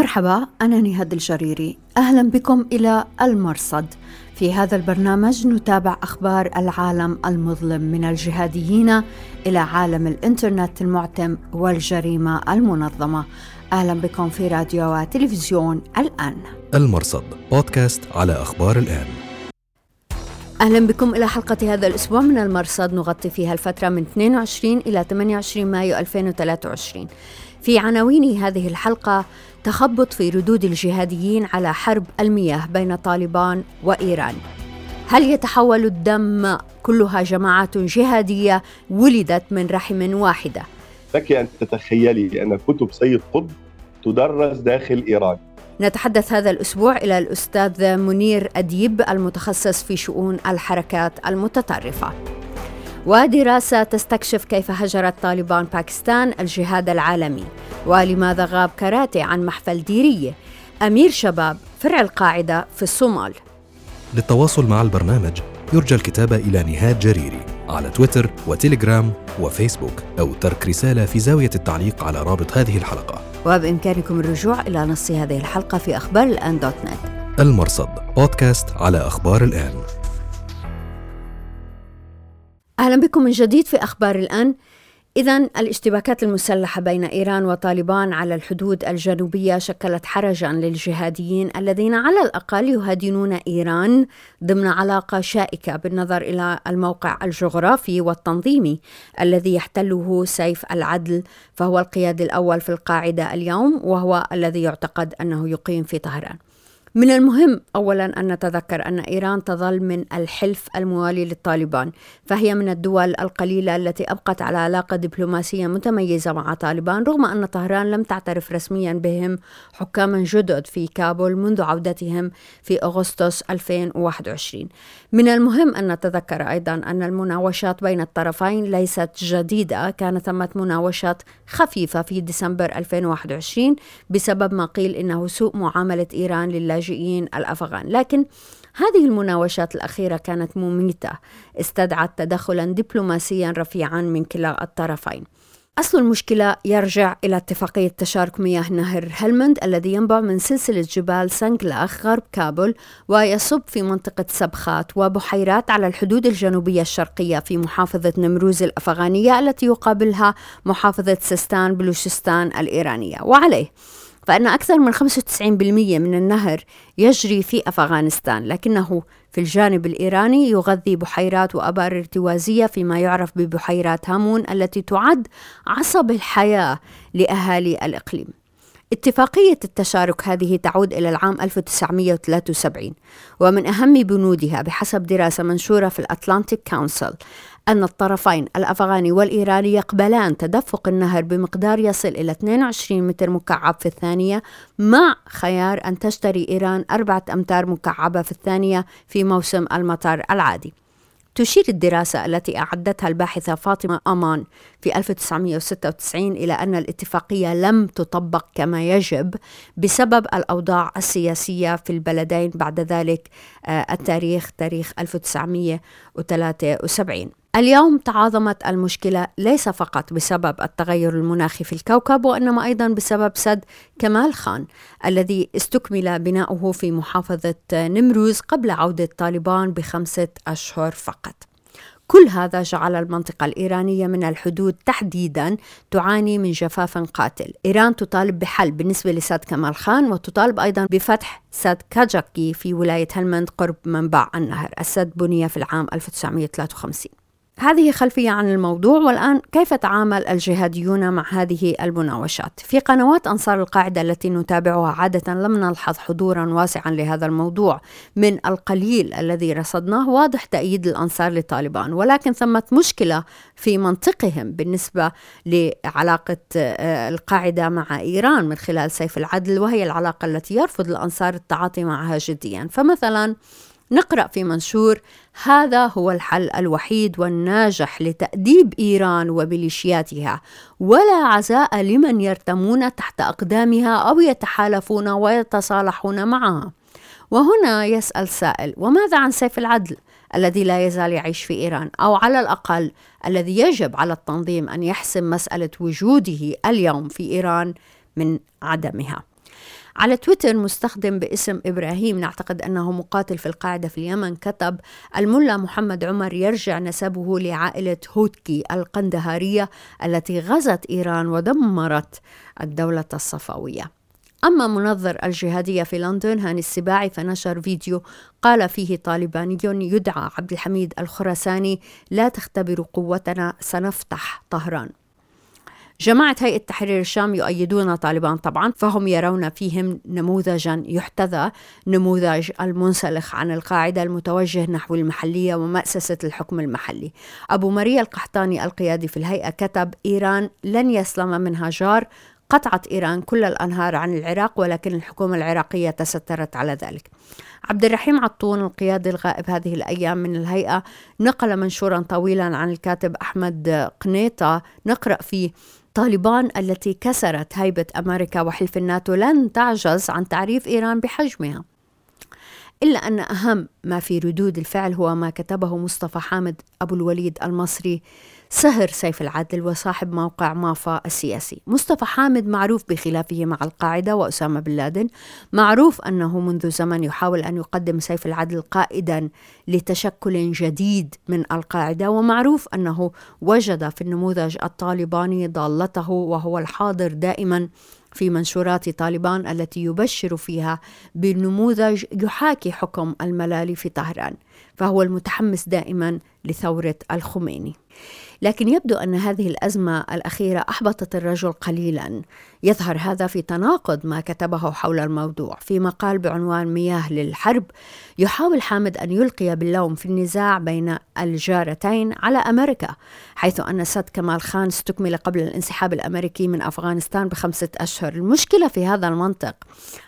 مرحبا أنا نهاد الجريري. أهلا بكم إلى المرصد. في هذا البرنامج نتابع أخبار العالم المظلم من الجهاديين إلى عالم الإنترنت المعتم والجريمة المنظمة. أهلا بكم في راديو وتلفزيون الآن. المرصد بودكاست على أخبار الآن. أهلا بكم إلى حلقة هذا الأسبوع من المرصد. نغطي فيها الفترة من 22 إلى 28 مايو 2023 في عناوين هذه الحلقة تخبط في ردود الجهاديين على حرب المياه بين طالبان وإيران. هل يتحول الدم؟ كلها جماعات جهادية ولدت من رحم واحدة؟ لك أن تتخيلي أن كتب سيد قطب تدرس داخل إيران. نتحدث هذا الأسبوع إلى الأستاذ منير أديب المتخصص في شؤون الحركات المتطرفة. ودراسة تستكشف كيف هجرت طالبان باكستان الجهاد العالمي. ولماذا غاب كاراتي عن محفل ديرية أمير شباب فرع القاعدة في الصومال. للتواصل مع البرنامج يرجى الكتابة إلى نهاد جريري على تويتر وتليجرام وفيسبوك أو ترك رسالة في زاوية التعليق على رابط هذه الحلقة. وبإمكانكم الرجوع إلى نص هذه الحلقة في أخبار الآن دوت نت المرصد بودكاست على أخبار الآن أهلا بكم من جديد في أخبار الآن إذا الاشتباكات المسلحة بين إيران وطالبان على الحدود الجنوبية شكلت حرجا للجهاديين الذين على الأقل يهادنون إيران ضمن علاقة شائكة بالنظر إلى الموقع الجغرافي والتنظيمي الذي يحتله سيف العدل فهو القيادي الأول في القاعدة اليوم وهو الذي يعتقد أنه يقيم في طهران. من المهم اولا أن نتذكر أن إيران تظل من الحلف الموالي للطالبان فهي من الدول القليلة التي أبقت على علاقة دبلوماسية متميزة مع طالبان رغم أن طهران لم تعترف رسميا بهم حكاما جدد في كابول منذ عودتهم في أغسطس 2021 من المهم أن نتذكر أيضا أن المناوشات بين الطرفين ليست جديدة كان ثمة مناوشات خفيفة في ديسمبر 2021 بسبب ما قيل إنه سوء معاملة إيران لله اللاجئين الأفغان، لكن هذه المناوشات الأخيرة كانت مميتة، استدعت تدخلا دبلوماسيا رفيعا من كلا الطرفين. أصل المشكلة يرجع إلى اتفاقية تشارك مياه نهر هلمند الذي ينبع من سلسلة جبال سانجلاخ غرب كابول ويصب في منطقة سبخات وبحيرات على الحدود الجنوبية الشرقية في محافظة نمروز الأفغانية التي يقابلها محافظة سيستان بلوشستان الإيرانية. وعليه فإن أكثر من 95% من النهر يجري في أفغانستان لكنه في الجانب الإيراني يغذي بحيرات وأبار ارتوازية فيما يعرف ببحيرات هامون التي تعد عصب الحياة لأهالي الإقليم. اتفاقية التشارك هذه تعود إلى العام 1973 ومن أهم بنودها بحسب دراسة منشورة في الأتلانتيك كونسل أن الطرفين الأفغاني والإيراني يقبلان تدفق النهر بمقدار يصل إلى 22 متر مكعب في الثانية مع خيار أن تشتري إيران أربعة أمتار مكعبة في الثانية في موسم المطر العادي. تشير الدراسة التي أعدتها الباحثة فاطمة أمان في 1996 إلى أن الاتفاقية لم تطبق كما يجب بسبب الأوضاع السياسية في البلدين بعد ذلك آه، التاريخ تاريخ 1973 اليوم تعاظمت المشكلة ليس فقط بسبب التغير المناخي في الكوكب وإنما أيضا بسبب سد كمال خان الذي استكمل بناؤه في محافظة نمروز قبل عودة طالبان بخمسة أشهر فقط. كل هذا جعل المنطقة الإيرانية من الحدود تحديدا تعاني من جفاف قاتل. إيران تطالب بحل بالنسبة لسد كمال خان وتطالب أيضا بفتح سد كاجاكي في ولاية هلمند قرب منبع النهر. السد بني في العام 1953 هذه خلفية عن الموضوع والآن كيف تعامل الجهاديون مع هذه المناوشات؟ في قنوات أنصار القاعدة التي نتابعها عادة لم نلحظ حضورا واسعا لهذا الموضوع. من القليل الذي رصدناه واضح تأييد الأنصار لطالبان ولكن ثمة مشكلة في منطقهم بالنسبة لعلاقة آه، القاعدة مع إيران من خلال سيف العدل وهي العلاقة التي يرفض الأنصار التعاطي معها جديا. فمثلا نقرأ في منشور هذا هو الحل الوحيد والناجح لتأديب إيران وميليشياتها ولا عزاء لمن يرتمون تحت أقدامها أو يتحالفون ويتصالحون معها. وهنا يسأل سائل وماذا عن سيف العدل الذي لا يزال يعيش في إيران أو على الأقل الذي يجب على التنظيم أن يحسم مسألة وجوده اليوم في إيران من عدمها؟ على تويتر مستخدم باسم إبراهيم. نعتقد أنه مقاتل في القاعدة في اليمن كتب الملا محمد عمر يرجع نسبه لعائلة هوتكي القندهارية التي غزت إيران ودمرت الدولة الصفوية. أما منظر الجهادية في لندن هاني السباعي فنشر فيديو قال فيه طالباني يدعى عبد الحميد الخراساني لا تختبروا قوتنا سنفتح طهران. جماعة هيئة تحرير الشام يؤيدون طالبان طبعا فهم يرون فيهم نموذجا يحتذى نموذج المنسلخ عن القاعدة المتوجه نحو المحلية ومأسسة الحكم المحلي. أبو مريا القحطاني القيادي في الهيئة كتب إيران لن يسلم منها جار قطعت إيران كل الأنهار عن العراق ولكن الحكومة العراقية تسترت على ذلك. عبد الرحيم عطون القيادي الغائب هذه الأيام من الهيئة نقل منشورا طويلا عن الكاتب أحمد قنيطة. نقرأ فيه طالبان التي كسرت هيبة أمريكا وحلف الناتو. لن تعجز عن تعريف إيران بحجمها. إلا أن أهم ما في ردود الفعل هو ما كتبه مصطفى حامد أبو الوليد المصري سهر سيف العدل وصاحب موقع مافا السياسي. مصطفى حامد معروف بخلافه مع القاعدة وأسامة بن لادن معروف أنه منذ زمن يحاول أن يقدم سيف العدل قائدا لتشكل جديد من القاعدة ومعروف أنه وجد في النموذج الطالباني ضالته وهو الحاضر دائما في منشورات طالبان التي يبشر فيها بنموذج يحاكي حكم الملالي في طهران فهو المتحمس دائما لثورة الخميني. لكن يبدو أن هذه الأزمة الأخيرة أحبطت الرجل قليلا. يظهر هذا في تناقض ما كتبه حول الموضوع. في مقال بعنوان مياه للحرب يحاول حامد أن يلقي باللوم في النزاع بين الجارتين على أمريكا حيث أن سد كمال خان استكمل قبل الانسحاب الأمريكي من أفغانستان بخمسة أشهر. المشكلة في هذا المنطق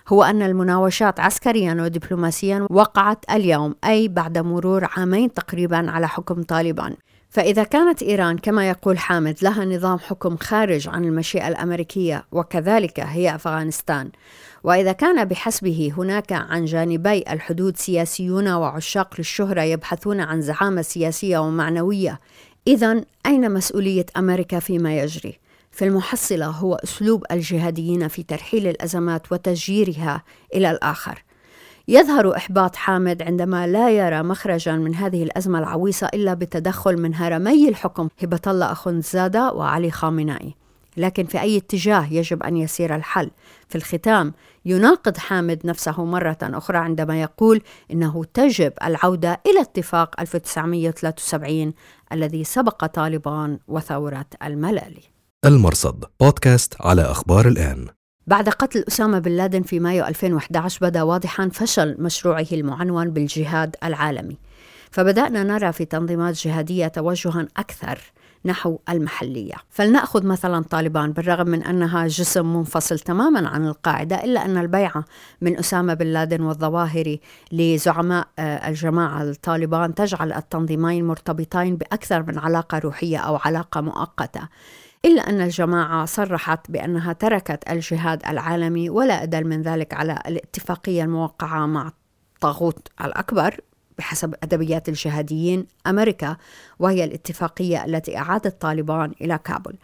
هو أن المناوشات عسكريا ودبلوماسيا وقعت اليوم أي بعد مرور عامين تقريبا على حكم طالبان. فإذا كانت إيران كما يقول حامد لها نظام حكم خارج عن المشيئة الأمريكية وكذلك هي أفغانستان وإذا كان بحسبه هناك عن جانبي الحدود سياسيون وعشاق للشهرة يبحثون عن زعامة سياسية ومعنوية إذا أين مسؤولية أمريكا فيما يجري؟ في المحصلة هو أسلوب الجهاديين في ترحيل الأزمات وتسجيرها إلى الآخر يظهر إحباط حامد عندما لا يرى مخرجا من هذه الأزمة العويصة إلا بتدخل من هرمي الحكم هبة الله أخنزادة وعلي خامنائي لكن في أي اتجاه يجب أن يسير الحل؟ في الختام يناقض حامد نفسه مرة أخرى عندما يقول إنه تجب العودة إلى اتفاق 1973 الذي سبق طالبان وثورة الملالي. المرصد بودكاست على أخبار الآن. بعد قتل أسامة بن لادن في مايو 2011 بدأ واضحا فشل مشروعه المعنون بالجهاد العالمي. فبدأنا نرى في تنظيمات جهادية توجها أكثر نحو المحلية. فلنأخذ مثلا طالبان بالرغم من أنها جسم منفصل تماما عن القاعدة إلا أن البيعة من أسامة بن لادن والظواهري لزعماء آه، الجماعة الطالبان تجعل التنظيمين مرتبطين بأكثر من علاقة روحية أو علاقة مؤقتة. إلا أن الجماعة صرحت بأنها تركت الجهاد العالمي ولا أدل من ذلك على الاتفاقية الموقعة مع الطاغوت الأكبر بحسب أدبيات الجهاديين أمريكا وهي الاتفاقية التي أعادت طالبان إلى كابول.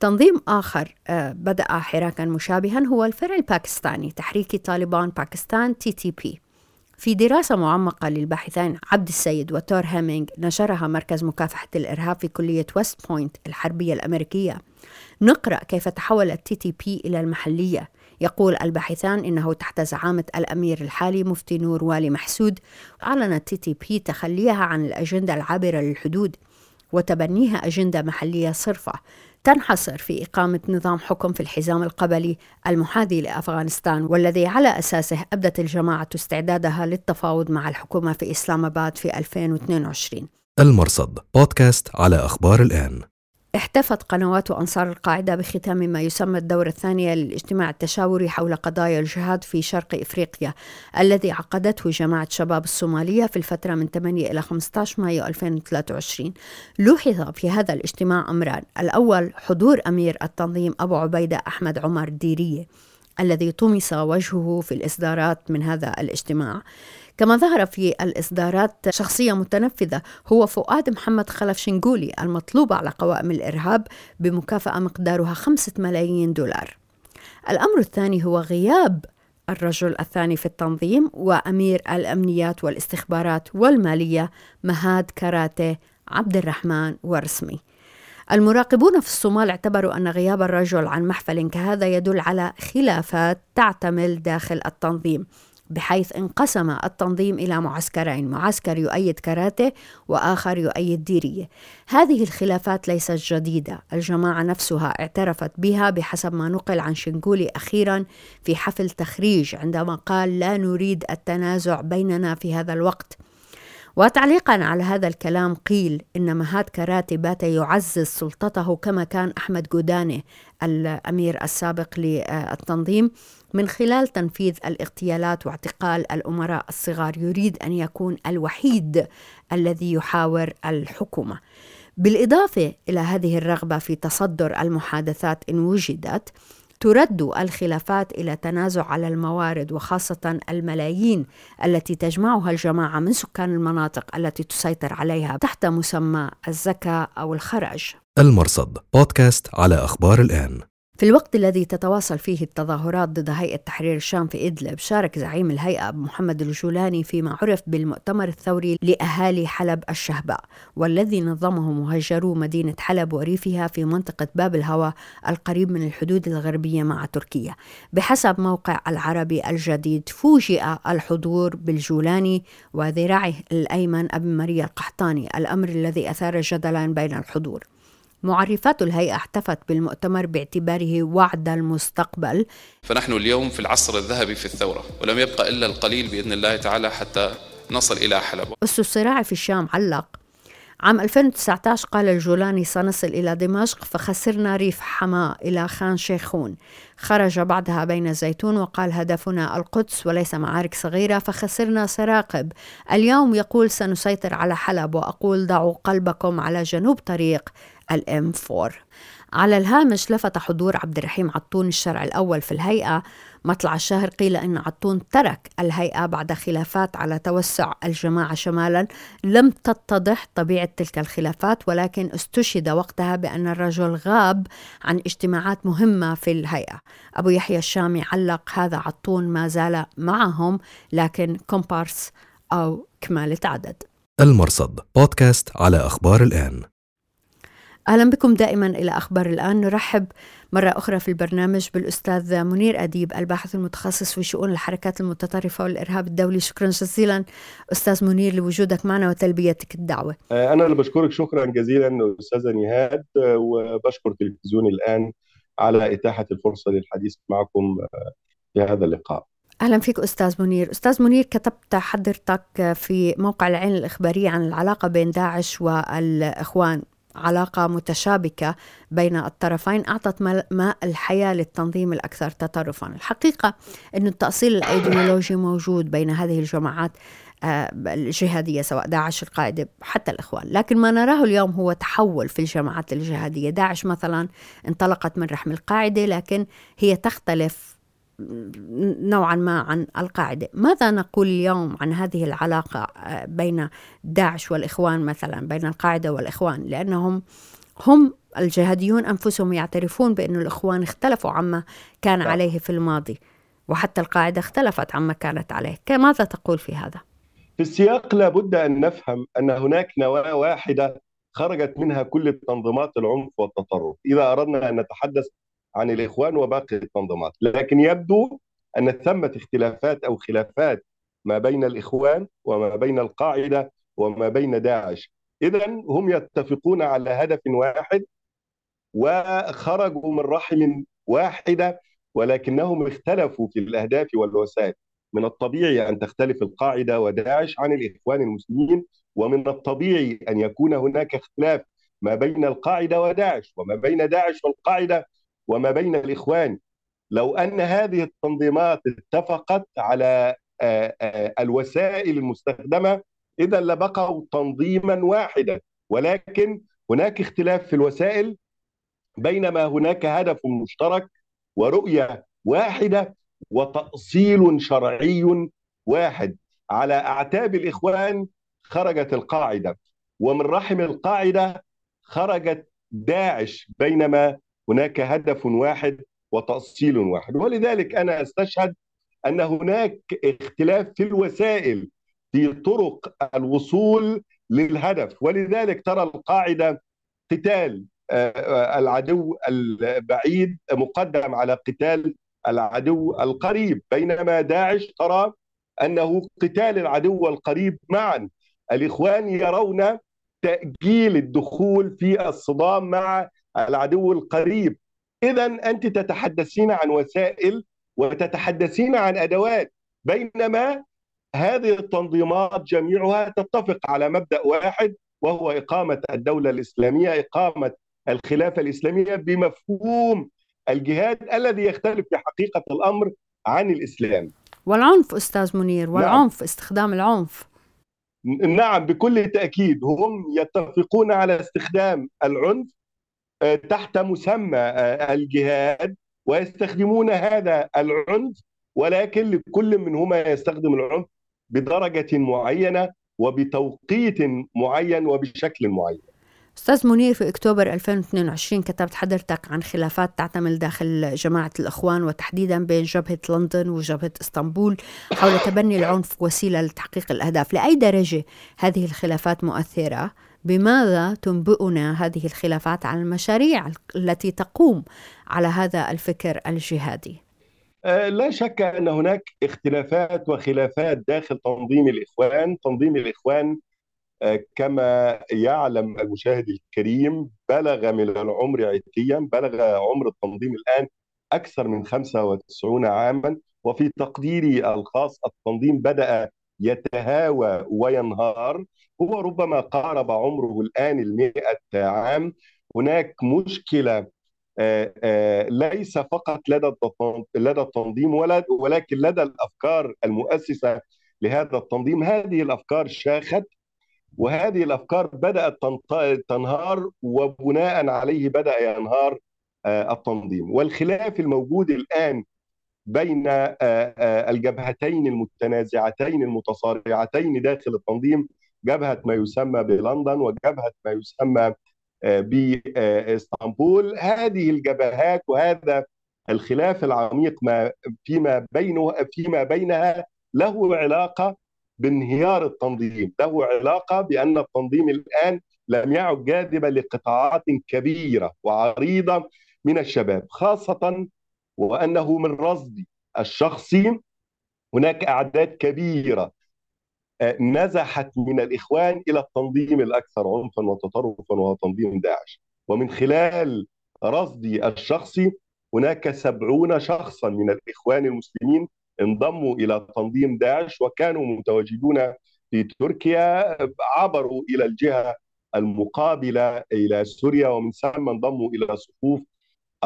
تنظيم آخر آه، بدأ حراكا مشابها هو الفرع الباكستاني تحريك طالبان باكستان TTP في دراسة معمقة للباحثين عبد السيد وتور هيمينج نشرها مركز مكافحة الإرهاب في كلية ويست بوينت الحربية الأمريكية. نقرأ كيف تحول ال TTP إلى المحلية. يقول الباحثان إنه تحت زعامة الأمير الحالي مفتي نور والي محسود أعلنت TTP تخليها عن الأجندة العابرة للحدود وتبنيها أجندة محلية صرفة. تنحصر في إقامة نظام حكم في الحزام القبلي المحاذي لأفغانستان والذي على أساسه أبدت الجماعة استعدادها للتفاوض مع الحكومة في إسلام آباد في 2022 المرصد بودكاست على أخبار الآن. احتفت قنوات أنصار القاعدة بختام ما يسمى الدورة الثانية للاجتماع التشاوري حول قضايا الجهاد في شرق إفريقيا الذي عقدته جماعة شباب الصومالية في الفترة من 8 إلى 15 مايو 2023 لوحظ في هذا الاجتماع أمران الأول حضور أمير التنظيم أبو عبيدة أحمد عمر ديرية الذي طمس وجهه في الإصدارات من هذا الاجتماع. كما ظهر في الإصدارات شخصية متنفذة هو فؤاد محمد خلف شنقولي المطلوب على قوائم الإرهاب بمكافأة مقدارها خمسة ملايين دولار. الأمر الثاني هو غياب الرجل الثاني في التنظيم وأمير الأمنيات والإستخبارات والمالية مهاد كاراتي عبد الرحمن ورسمي. المراقبون في الصومال اعتبروا أن غياب الرجل عن محفل كهذا يدل على خلافات تعتمل داخل التنظيم. بحيث انقسم التنظيم إلى معسكرين معسكر يؤيد كاراتيه وآخر يؤيد ديرية. هذه الخلافات ليست جديدة الجماعة نفسها اعترفت بها بحسب ما نقل عن شنقولي أخيرا في حفل تخريج عندما قال لا نريد التنازع بيننا في هذا الوقت وتعليقا على هذا الكلام قيل إن مهاد كراتي بات يعزز سلطته كما كان أحمد جوداني الأمير السابق للتنظيم. من خلال تنفيذ الاغتيالات واعتقال الأمراء الصغار يريد أن يكون الوحيد الذي يحاور الحكومة بالإضافة إلى هذه الرغبة في تصدر المحادثات إن وجدت ترد الخلافات إلى تنازع على الموارد وخاصة الملايين التي تجمعها الجماعة من سكان المناطق التي تسيطر عليها تحت مسمى الزكاة أو الخرج. المرصد بودكاست على أخبار الآن. في الوقت الذي تتواصل فيه التظاهرات ضد هيئة تحرير الشام في إدلب شارك زعيم الهيئة محمد الجولاني فيما عرف بالمؤتمر الثوري لأهالي حلب الشهباء والذي نظمه مهجرو مدينة حلب وريفها في منطقة باب الهوى القريب من الحدود الغربية مع تركيا. بحسب موقع العربي الجديد فوجئ الحضور بالجولاني وذراعه الأيمن أبي مريا القحطاني الأمر الذي أثار جدلا بين الحضور. معرفات الهيئة احتفت بالمؤتمر باعتباره وعد المستقبل. فنحن اليوم في العصر الذهبي في الثورة ولم يبقى إلا القليل بإذن الله تعالى حتى نصل إلى حلب. أس الصراع في الشام علق. عام 2019 قال الجولاني سنصل إلى دمشق فخسرنا ريف حماة إلى خان شيخون. خرج بعدها بين الزيتون وقال هدفنا القدس وليس معارك صغيرة فخسرنا سراقب. اليوم يقول سنسيطر على حلب وأقول ضعوا قلبكم على جنوب طريق. الإم 4 على الهامش لفت حضور عبد الرحيم عطون الشرع الأول في الهيئة. مطلع الشهر قيل أن عطون ترك الهيئة بعد خلافات على توسع الجماعة شمالا. لم تتضح طبيعة تلك الخلافات ولكن استشهد وقتها بأن الرجل غاب عن اجتماعات مهمة في الهيئة. أبو يحيى الشامي علق هذا عطون ما زال معهم لكن كومبارس أو كمالة عدد المرصد بودكاست على أخبار الآن. أهلا بكم دائما إلى أخبار الآن نرحب مرة أخرى في البرنامج بالأستاذ منير أديب الباحث المتخصص في شؤون الحركات المتطرفة والإرهاب الدولي شكرا جزيلا أستاذ منير لوجودك معنا وتلبيتك الدعوة. آه، أنا اللي بشكرك شكرا جزيلا أستاذة نهاد آه، وبشكر تلفزيون الآن على إتاحة الفرصة للحديث معكم آه، في هذا اللقاء. أهلا فيك أستاذ منير، أستاذ منير كتبت حضرتك في موقع العين الإخبارية عن العلاقة بين داعش والإخوان علاقة متشابكة بين الطرفين أعطت ماء الحياة للتنظيم الأكثر تطرفا. الحقيقة أن التأصيل الأيديولوجي موجود بين هذه الجماعات آه، الجهادية سواء داعش القاعدة حتى الإخوان. لكن ما نراه اليوم هو تحول في الجماعات الجهادية. داعش مثلا انطلقت من رحم القاعدة لكن هي تختلف نوعا ما عن القاعدة ماذا نقول اليوم عن هذه العلاقة بين داعش والإخوان مثلا بين القاعدة والإخوان لأنهم هم الجهاديون أنفسهم يعترفون بأن الإخوان اختلفوا عما كان نعم. عليه في الماضي وحتى القاعدة اختلفت عما كانت عليه ماذا تقول في هذا؟ في السياق لابد أن نفهم أن هناك نواة واحدة خرجت منها كل تنظيمات العنف والتطرف إذا أردنا أن نتحدث عن الإخوان وباقي التنظيمات. لكن يبدو أن ثمة اختلافات أو خلافات ما بين الإخوان وما بين القاعدة وما بين داعش. إذا هم يتفقون على هدف واحد وخرجوا من رحم واحدة ولكنهم اختلفوا في الأهداف والوسائل. من الطبيعي أن تختلف القاعدة وداعش عن الإخوان المسلمين ومن الطبيعي أن يكون هناك اختلاف ما بين القاعدة وداعش وما بين داعش والقاعدة وما بين الإخوان. لو أن هذه التنظيمات اتفقت على آه، آه، الوسائل المستخدمة إذا لبقوا تنظيما واحدا. ولكن هناك اختلاف في الوسائل. بينما هناك هدف مشترك ورؤية واحدة وتأصيل شرعي واحد. على أعتاب الإخوان خرجت القاعدة. ومن رحم القاعدة خرجت داعش. بينما هناك هدف واحد وتأصيل واحد. ولذلك أنا أستشهد أن هناك اختلاف في الوسائل في طرق الوصول للهدف. ولذلك ترى القاعدة قتال آه، العدو البعيد مقدم على قتال العدو القريب. بينما داعش ترى أنه قتال العدو القريب معا. الإخوان يرون تأجيل الدخول في الصدام مع العدو القريب. اذا أنت تتحدثين عن وسائل وتتحدثين عن أدوات بينما هذه التنظيمات جميعها تتفق على مبدأ واحد وهو إقامة الدولة الإسلامية إقامة الخلافة الإسلامية بمفهوم الجهاد الذي يختلف في حقيقة الأمر عن الإسلام. والعنف أستاذ منير والعنف نعم. استخدام العنف. نعم بكل تأكيد هم يتفقون على استخدام العنف تحت مسمى آه، الجهاد ويستخدمون هذا العنف ولكن لكل منهما يستخدم العنف بدرجة معينة وبتوقيت معين وبشكل معين أستاذ منير في أكتوبر 2022 كتبت حضرتك عن خلافات تعتمل داخل جماعة الإخوان وتحديدا بين جبهة لندن وجبهة إسطنبول حول تبني العنف وسيلة لتحقيق الأهداف لأي درجة هذه الخلافات مؤثرة؟ بماذا تنبئنا هذه الخلافات عن المشاريع التي تقوم على هذا الفكر الجهادي؟ أه، لا شك أن هناك اختلافات وخلافات داخل تنظيم الإخوان، تنظيم الإخوان أه، كما يعلم المشاهد الكريم بلغ من العمر عتيا بلغ عمر التنظيم الآن أكثر من 95 عاما وفي تقديري الخاص التنظيم بدأ يتهاوى وينهار. هو ربما قارب عمره الآن المئة عام. هناك مشكلة آه، آه، ليس فقط لدى لدى التنظيم ولكن لدى الأفكار المؤسسة لهذا التنظيم. هذه الأفكار شاخت وهذه الأفكار بدأت تنهار وبناء عليه بدأ ينهار آه، التنظيم. والخلاف الموجود الآن بين الجبهتين المتنازعتين المتصارعتين داخل التنظيم جبهة ما يسمى بلندن وجبهة ما يسمى آه، بإسطنبول. هذه الجبهات وهذا الخلاف العميق ما فيما بينه فيما بينها له علاقة بانهيار التنظيم، له علاقة بأن التنظيم الآن لم يعد جاذبا لقطاعات كبيرة وعريضة من الشباب خاصة وأنه من رصدي الشخصي هناك أعداد كبيرة نزحت من الإخوان إلى التنظيم الأكثر عنفا وتطرفا وهو تنظيم داعش. ومن خلال رصدي الشخصي هناك سبعون شخصا من الإخوان المسلمين انضموا إلى تنظيم داعش وكانوا متواجدون في تركيا عبروا إلى الجهة المقابلة إلى سوريا ومن ثم انضموا إلى صفوف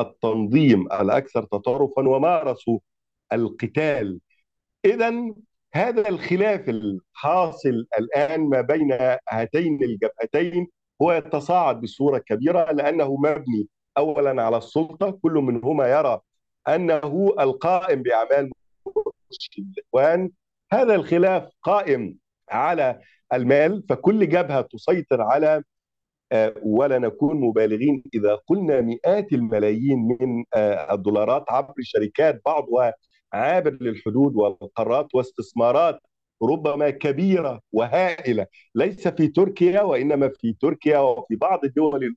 التنظيم الأكثر تطرفا ومارسوا القتال. إذا هذا الخلاف الحاصل الآن ما بين هاتين الجبهتين هو يتصاعد بصورة كبيرة لأنه مبني اولا على السلطة كل منهما يرى أنه القائم بأعمال الاخوان هذا الخلاف قائم على المال فكل جبهة تسيطر على ولا نكون مبالغين إذا قلنا مئات الملايين من آه، الدولارات عبر شركات بعضها عابر للحدود والقارات واستثمارات ربما كبيرة وهائلة ليس في تركيا وإنما في تركيا وفي بعض الدول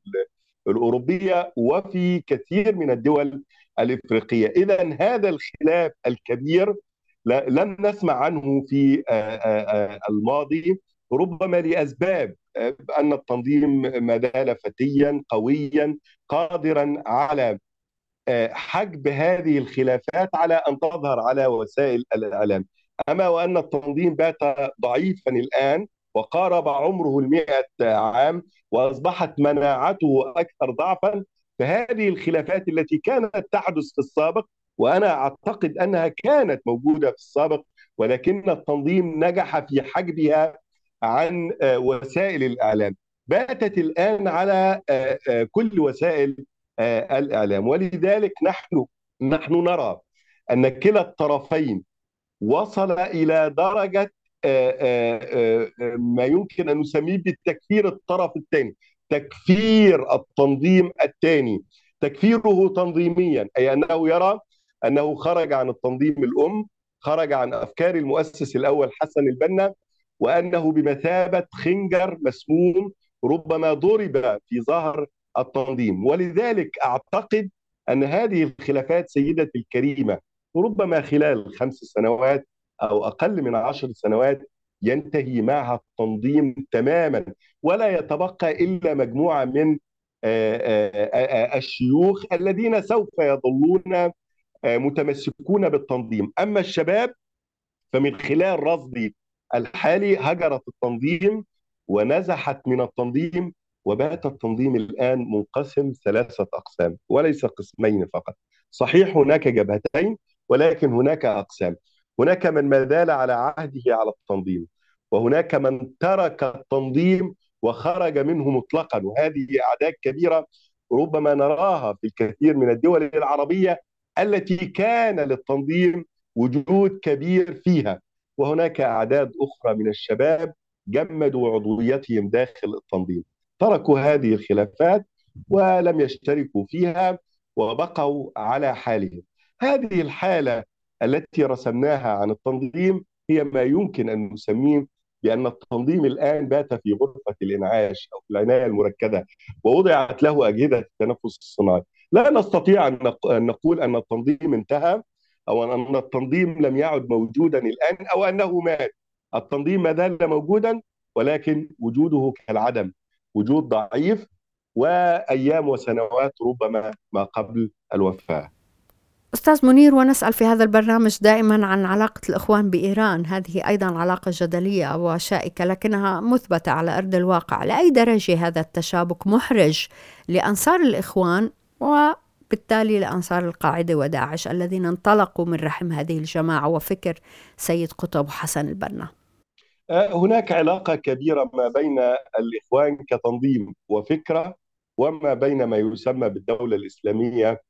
الأوروبية وفي كثير من الدول الإفريقية، اذا هذا الخلاف الكبير لم نسمع عنه في الماضي. ربما لأسباب أن التنظيم ما زال فتيا قويا قادرا على حجب هذه الخلافات على أن تظهر على وسائل الإعلام. أما وأن التنظيم بات ضعيفا الآن وقارب عمره المئة عام وأصبحت مناعته أكثر ضعفا فهذه الخلافات التي كانت تحدث في السابق وأنا أعتقد أنها كانت موجودة في السابق ولكن التنظيم نجح في حجبها عن وسائل الإعلام. باتت الآن على كل وسائل آه، الإعلام. ولذلك نحن نحن نرى أن كلا الطرفين وصل إلى درجة آه، آه، ما يمكن أن نسميه بالتكفير الطرف الثاني. تكفير التنظيم الثاني. تكفيره تنظيميا أي أنه يرى أنه خرج عن التنظيم الأم خرج عن أفكار المؤسس الأول حسن البنا وأنه بمثابة خنجر مسموم ربما ضرب في ظهر التنظيم. ولذلك أعتقد أن هذه الخلافات سيدتي الكريمة ربما خلال خمس سنوات أو أقل من عشر سنوات ينتهي معها التنظيم تماما ولا يتبقى إلا مجموعة من الشيوخ الذين سوف يظلون متمسكون بالتنظيم. أما الشباب فمن خلال رصدي الحالي هجرت التنظيم ونزحت من التنظيم وبات التنظيم الآن منقسم ثلاثة أقسام وليس قسمين فقط. صحيح هناك جبهتين ولكن هناك أقسام. هناك من ما زال على عهده على التنظيم وهناك من ترك التنظيم وخرج منه مطلقا. وهذه اعداد كبيرة ربما نراها في الكثير من الدول العربية التي كان للتنظيم وجود كبير فيها. وهناك أعداد أخرى من الشباب جمدوا عضويتهم داخل التنظيم. تركوا هذه الخلافات ولم يشتركوا فيها وبقوا على حالهم. هذه الحالة التي رسمناها عن التنظيم هي ما يمكن أن نسميه بأن التنظيم الآن بات في غرفة الإنعاش أو في العناية المركزة ووضعت له أجهزة التنفس الصناعي. لا نستطيع أن نقول أن التنظيم انتهى أو أن التنظيم لم يعد موجودا الآن أو أنه مات. التنظيم ما زال موجودا ولكن وجوده كالعدم. وجود ضعيف وأيام وسنوات ربما ما قبل الوفاة. أستاذ منير ونسأل في هذا البرنامج دائما عن علاقة الإخوان بإيران. هذه أيضا علاقة جدلية وشائكة لكنها مثبتة على أرض الواقع. لأي درجة هذا التشابك محرج لأنصار الإخوان وبالتالي لأنصار القاعدة وداعش الذين انطلقوا من رحم هذه الجماعة وفكر سيد قطب وحسن البنا. هناك علاقة كبيرة ما بين الإخوان كتنظيم وفكرة وما بين ما يسمى بالدولة الإسلامية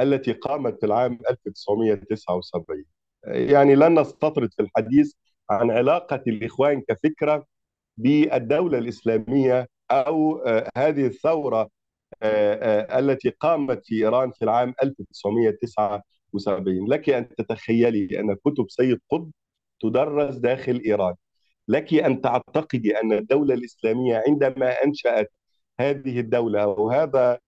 التي قامت في العام 1979 يعني لن نستطرد في الحديث عن علاقة الإخوان كفكرة بالدولة الإسلامية أو هذه الثورة التي قامت في إيران في العام 1979 لك أن تتخيلي أن كتب سيد قطب تدرس داخل إيران. لك أن تعتقدي أن الدولة الإسلامية عندما أنشأت هذه الدولة وهذا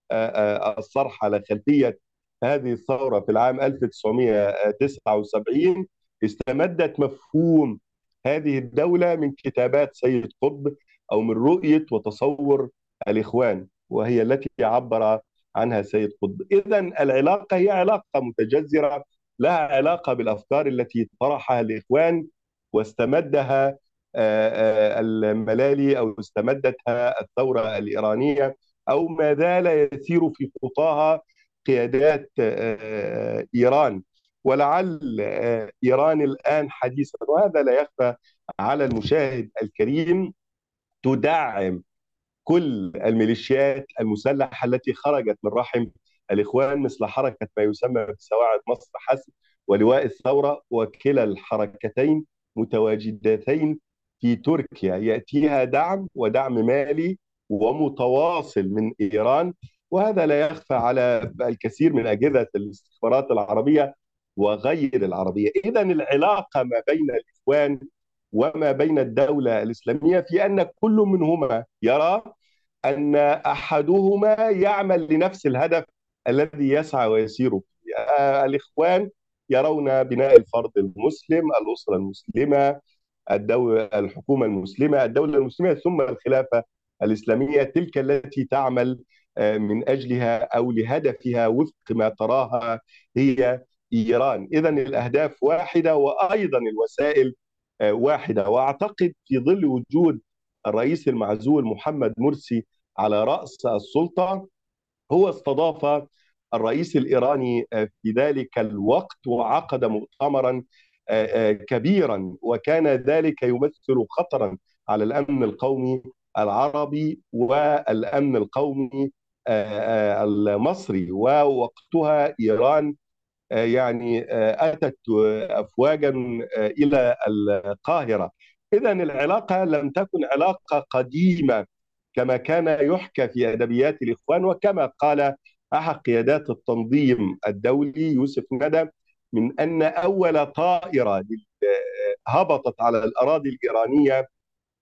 الصرح على خلفية هذه الثورة في العام 1979 استمدت مفهوم هذه الدولة من كتابات سيد قطب أو من رؤية وتصور الإخوان. وهي التي عبر عنها سيد قطب. إذا العلاقة هي علاقة متجذرة لها علاقة بالأفكار التي طرحها الإخوان واستمدها الملالي أو استمدتها الثورة الإيرانية أو ما زال يسير في خطاها قيادات إيران. ولعل إيران الآن حديثا وهذا لا يخفى على المشاهد الكريم تدعم كل الميليشيات المسلحة التي خرجت من رحم الإخوان مثل حركة ما يسمى بسواعد مصر حسب ولواء الثورة وكلا الحركتين متواجدتين في تركيا. يأتيها دعم ودعم مالي ومتواصل من إيران وهذا لا يخفى على الكثير من أجهزة الاستخبارات العربية وغير العربية، اذا العلاقة ما بين الإخوان وما بين الدولة الإسلامية في أن كل منهما يرى أن أحدهما يعمل لنفس الهدف الذي يسعى ويسير فيه. الإخوان يرون بناء الفرد المسلم، الأسرة المسلمة، الدولة الحكومة المسلمة، الدولة المسلمة ثم الخلافة الإسلامية تلك التي تعمل من أجلها أو لهدفها وفق ما تراها هي إيران، اذا الأهداف واحدة وأيضا الوسائل واحدة. وأعتقد في ظل وجود الرئيس المعزول محمد مرسي على رأس السلطة هو استضاف الرئيس الإيراني في ذلك الوقت وعقد مؤتمرا كبيرا. وكان ذلك يمثل خطرا على الأمن القومي العربي والأمن القومي المصري. ووقتها إيران يعني أتت افواجا إلى القاهرة اذا العلاقة لم تكن علاقة قديمة كما كان يحكى في أدبيات الإخوان وكما قال احد قيادات التنظيم الدولي يوسف ندى من أن أول طائرة هبطت على الأراضي الإيرانية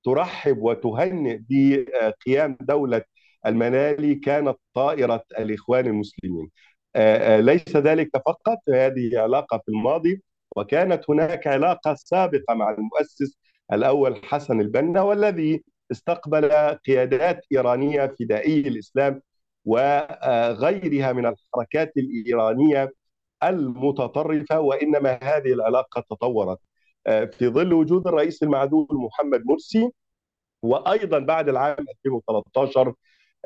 ترحب وتهنئ بقيام دولة المنالي كانت طائرة الإخوان المسلمين. ليس ذلك فقط. هذه علاقة في الماضي وكانت هناك علاقة سابقة مع المؤسس الأول حسن البنا والذي استقبل قيادات إيرانية فدائي الاسلام وغيرها من الحركات الإيرانية المتطرفة وإنما هذه العلاقة تطورت. في ظل وجود الرئيس المعدول محمد مرسي وأيضا بعد العام 2013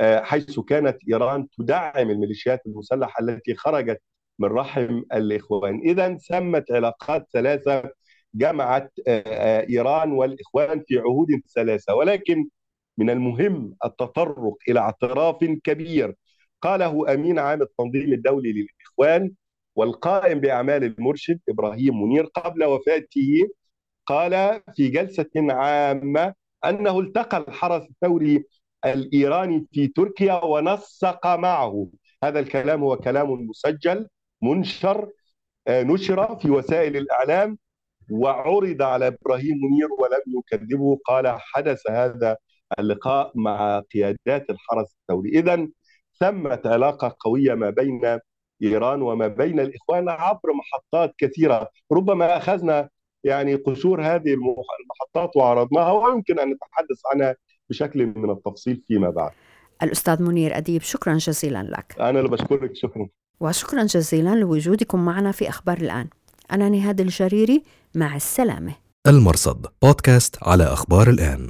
حيث كانت إيران تدعم الميليشيات المسلحة التي خرجت من رحم الإخوان، اذا ثمت علاقات ثلاثة جمعت إيران والإخوان في عهود ثلاثة. ولكن من المهم التطرق إلى اعتراف كبير قاله أمين عام التنظيم الدولي للإخوان والقائم بأعمال المرشد إبراهيم منير قبل وفاته قال في جلسة عامة أنه التقى الحرس الثوري الإيراني في تركيا ونسق معه. هذا الكلام هو كلام مسجل منشر نشر في وسائل الإعلام وعرض على إبراهيم منير ولم يكذبه. قال حدث هذا اللقاء مع قيادات الحرس الثوري اذا ثمت علاقة قوية ما بين إيران وما بين الإخوان عبر محطات كثيرة. ربما أخذنا يعني قشور هذه المحطات وعرضناها ويمكن أن نتحدث عنها بشكل من التفصيل فيما بعد. الأستاذ منير أديب شكرا جزيلا لك. أنا اللي بشكرك شكرا. وشكرا جزيلا لوجودكم معنا في أخبار الآن. أنا نهاد الجريري مع السلامة. المرصد بودكاست على أخبار الآن.